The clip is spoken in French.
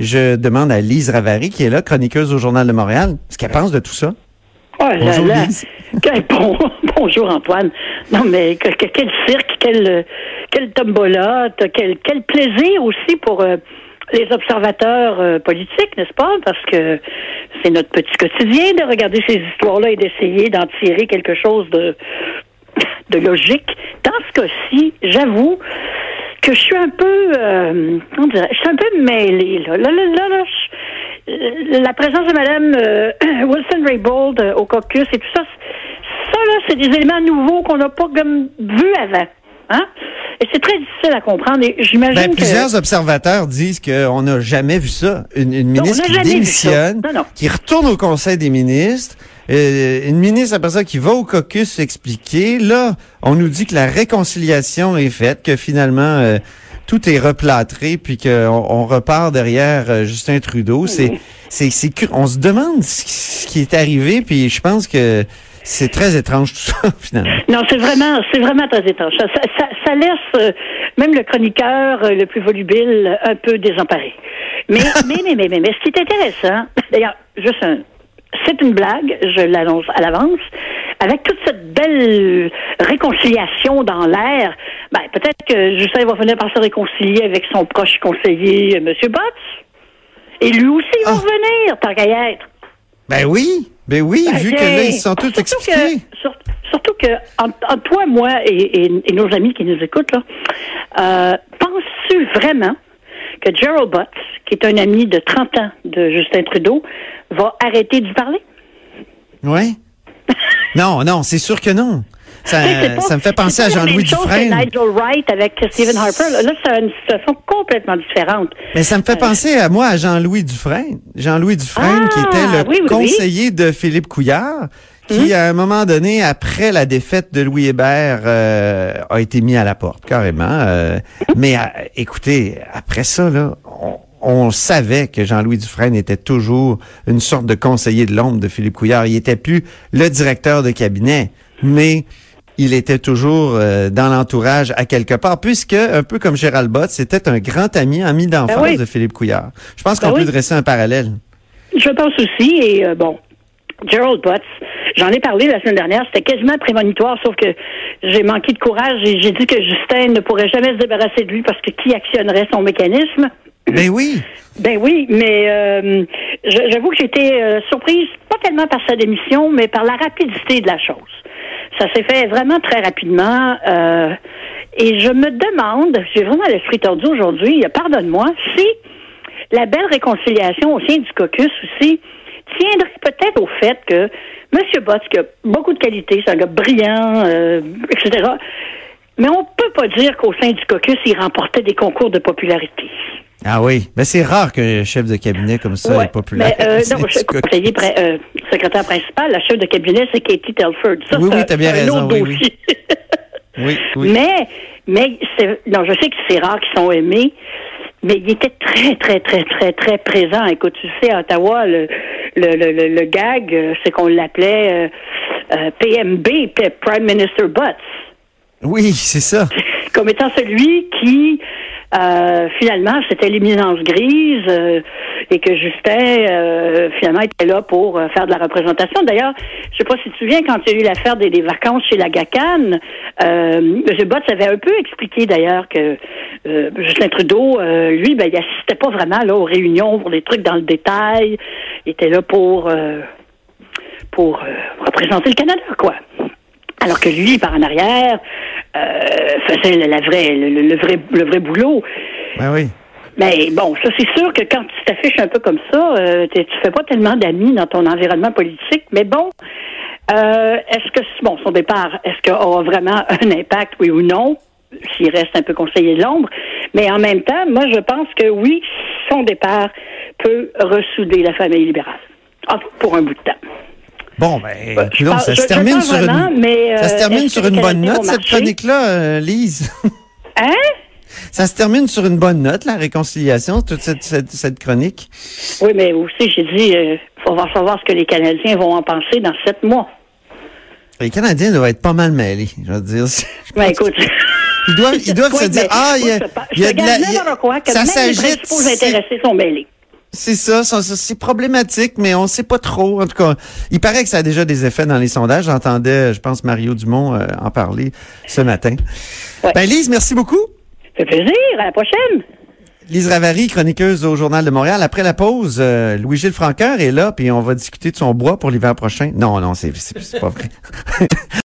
Je demande à Lise Ravary, qui est là, chroniqueuse au Journal de Montréal, ce qu'elle pense de tout ça. Oh là Bonjour, là. Lise. Quel bon, bonjour Antoine. Non mais que- que- quel cirque, quel euh, quel tombola, quel quel plaisir aussi pour euh, les observateurs euh, politiques, n'est-ce pas? Parce que c'est notre petit quotidien de regarder ces histoires-là et d'essayer d'en tirer quelque chose de de logique. Dans ce cas-ci, j'avoue que je suis un peu, euh, comment dire, je suis un peu mêlée là. Là, là, là, là, je- euh, la présence de Madame euh, Wilson Raybould euh, au caucus et tout ça, ça là, c'est des éléments nouveaux qu'on n'a pas comme vu avant, hein Et c'est très difficile à comprendre. Et j'imagine Ben, que plusieurs observateurs disent qu'on n'a jamais vu ça. Une, ministre qui démissionne, Non, non. qui retourne au Conseil des ministres, euh, une ministre après ça qui va au caucus s'expliquer. Là, on nous dit que la réconciliation est faite, que finalement euh, tout est replâtré, puis qu'on on repart derrière euh, Justin Trudeau. C'est, c'est, c'est, on se demande ce qui- est arrivé, puis je pense que c'est très étrange tout ça finalement. Non, c'est vraiment, c'est vraiment très étrange. Ça, ça, ça- laisse euh, même le chroniqueur euh, le plus volubile un peu désemparé. Mais, mais, mais, mais, mais, mais, ce qui est intéressant, d'ailleurs, juste un, c'est une blague, je l'annonce à l'avance, avec toute cette belle réconciliation dans l'air, ben, peut-être que Justin va finir par se réconcilier avec son proche conseiller, M. Botts. Et lui aussi va Ah. revenir, tant qu'à y être. Ben oui, ben oui, Ben, vu que là, ils sont tous surtout expliqués. que- sur- surtout que, toi, moi et, et- et nos amis qui nous écoutent, là, euh, penses-tu vraiment que Gerald Butts, qui est un ami de 30 ans de Justin Trudeau, va arrêter d'y parler? Oui. non, non, c'est sûr que non. Ça, c'est pas- me fait penser c'est à Jean-Louis Dufresne. Nigel Wright avec Stephen Harper. Là, c'est une situation complètement différente. Mais ça me fait penser à moi, à Jean-Louis Dufresne. Jean-Louis Dufresne, Ah, qui était le oui, oui, oui. conseiller de Philippe Couillard, qui, à un moment donné, après la défaite de Louis Hébert, euh, a été mis à la porte, carrément. euh, mais euh, écoutez, après ça, là, on, on savait que Jean-Louis Dufresne était toujours une sorte de conseiller de l'ombre de Philippe Couillard. Il était plus le directeur de cabinet, mais il était toujours euh, dans l'entourage à quelque part, puisque, un peu comme Gérald Bott, c'était un grand ami, ami d'enfance Ben oui. de Philippe Couillard. Je pense Ben qu'on oui. peut dresser un parallèle. Je pense aussi, et euh, bon, Gerald Butts, j'en ai parlé la semaine dernière, c'était quasiment prémonitoire, sauf que j'ai manqué de courage et j'ai dit que Justin ne pourrait jamais se débarrasser de lui parce que qui actionnerait son mécanisme? Ben oui. Ben oui, mais euh, j'avoue que j'étais euh, surprise, pas tellement par sa démission, mais par la rapidité de la chose. Ça s'est fait vraiment très rapidement. euh, et je me demande, j'ai vraiment l'esprit tordu aujourd'hui, euh, pardonne-moi, si la belle réconciliation au sein du caucus aussi tiendrait peut-être au fait que M. Botts, qui a beaucoup de qualités, c'est un gars brillant, euh, etc., mais on peut pas dire qu'au sein du caucus, il remportait des concours de popularité. Ah oui. Ben c'est rare qu'un chef de cabinet comme ça Ouais, est populaire. Mais, euh, non, je conseiller euh, secrétaire principal, la chef de cabinet, c'est Katie Telford. Ça, Oui, c'est oui, t'as bien raison, oui, oui. dossier. Oui, oui. Mais, mais non, je sais que c'est rare qu'ils sont aimés, mais il était très, très, très, très, très présent. Écoute, tu sais, à Ottawa, le, le, le, le, le gag, euh, c'est qu'on l'appelait euh, euh, PMB, Prime Minister Butts Oui, c'est ça. comme étant celui qui euh, finalement c'était l'éminence grise euh, et que Justin euh, finalement était là pour faire de la représentation. D'ailleurs, je sais pas si tu te souviens quand il y a eu l'affaire des, vacances chez la GACAN, M. Botts avait un peu expliqué d'ailleurs que Justin Trudeau, lui, ben, il assistait pas vraiment là aux réunions pour des trucs dans le détail. Il était là pour pour représenter le Canada, quoi. Alors que lui, par en arrière, faisait la, la vraie, le, le- le vrai, le vrai boulot. Ben oui. Mais bon, ça c'est sûr que quand tu t'affiches un peu comme ça, euh, tu fais pas tellement d'amis dans ton environnement politique. Mais bon, euh, est-ce que bon son départ, est-ce qu'il aura vraiment un impact, oui ou non? S'il reste un peu conseiller de l'ombre. Mais en même temps, moi, je pense que oui, son départ peut ressouder la famille libérale. Pour un bout de temps. Bon, ben, ça, se termine sur une, mais, ça se termine sur une bonne note, cette chronique-là, Lise. Hein? Ça se termine sur une bonne note, la réconciliation, toute cette, cette, chronique. Oui, mais aussi, j'ai dit, il euh, faut savoir ce que les Canadiens vont en penser dans sept mois. Les Canadiens doivent être pas mal mêlés, je veux dire. Ben, écoute. Ils doivent, ils doivent se dire, ah, il y a, il y a de la, ça s'agite. Les intéressés sont mêlés. C'est ça, c'est problématique, mais on sait pas trop. En tout cas, il paraît que ça a déjà des effets dans les sondages. J'entendais, je pense, Mario Dumont euh, en parler ce matin. Ben, Lise, merci beaucoup. Ça fait plaisir. À la prochaine. Lise Ravary, chroniqueuse au Journal de Montréal. Après la pause, euh, Louis-Gilles Franqueur est là, puis on va discuter de son bois pour l'hiver prochain. Non, non, c'est pas vrai.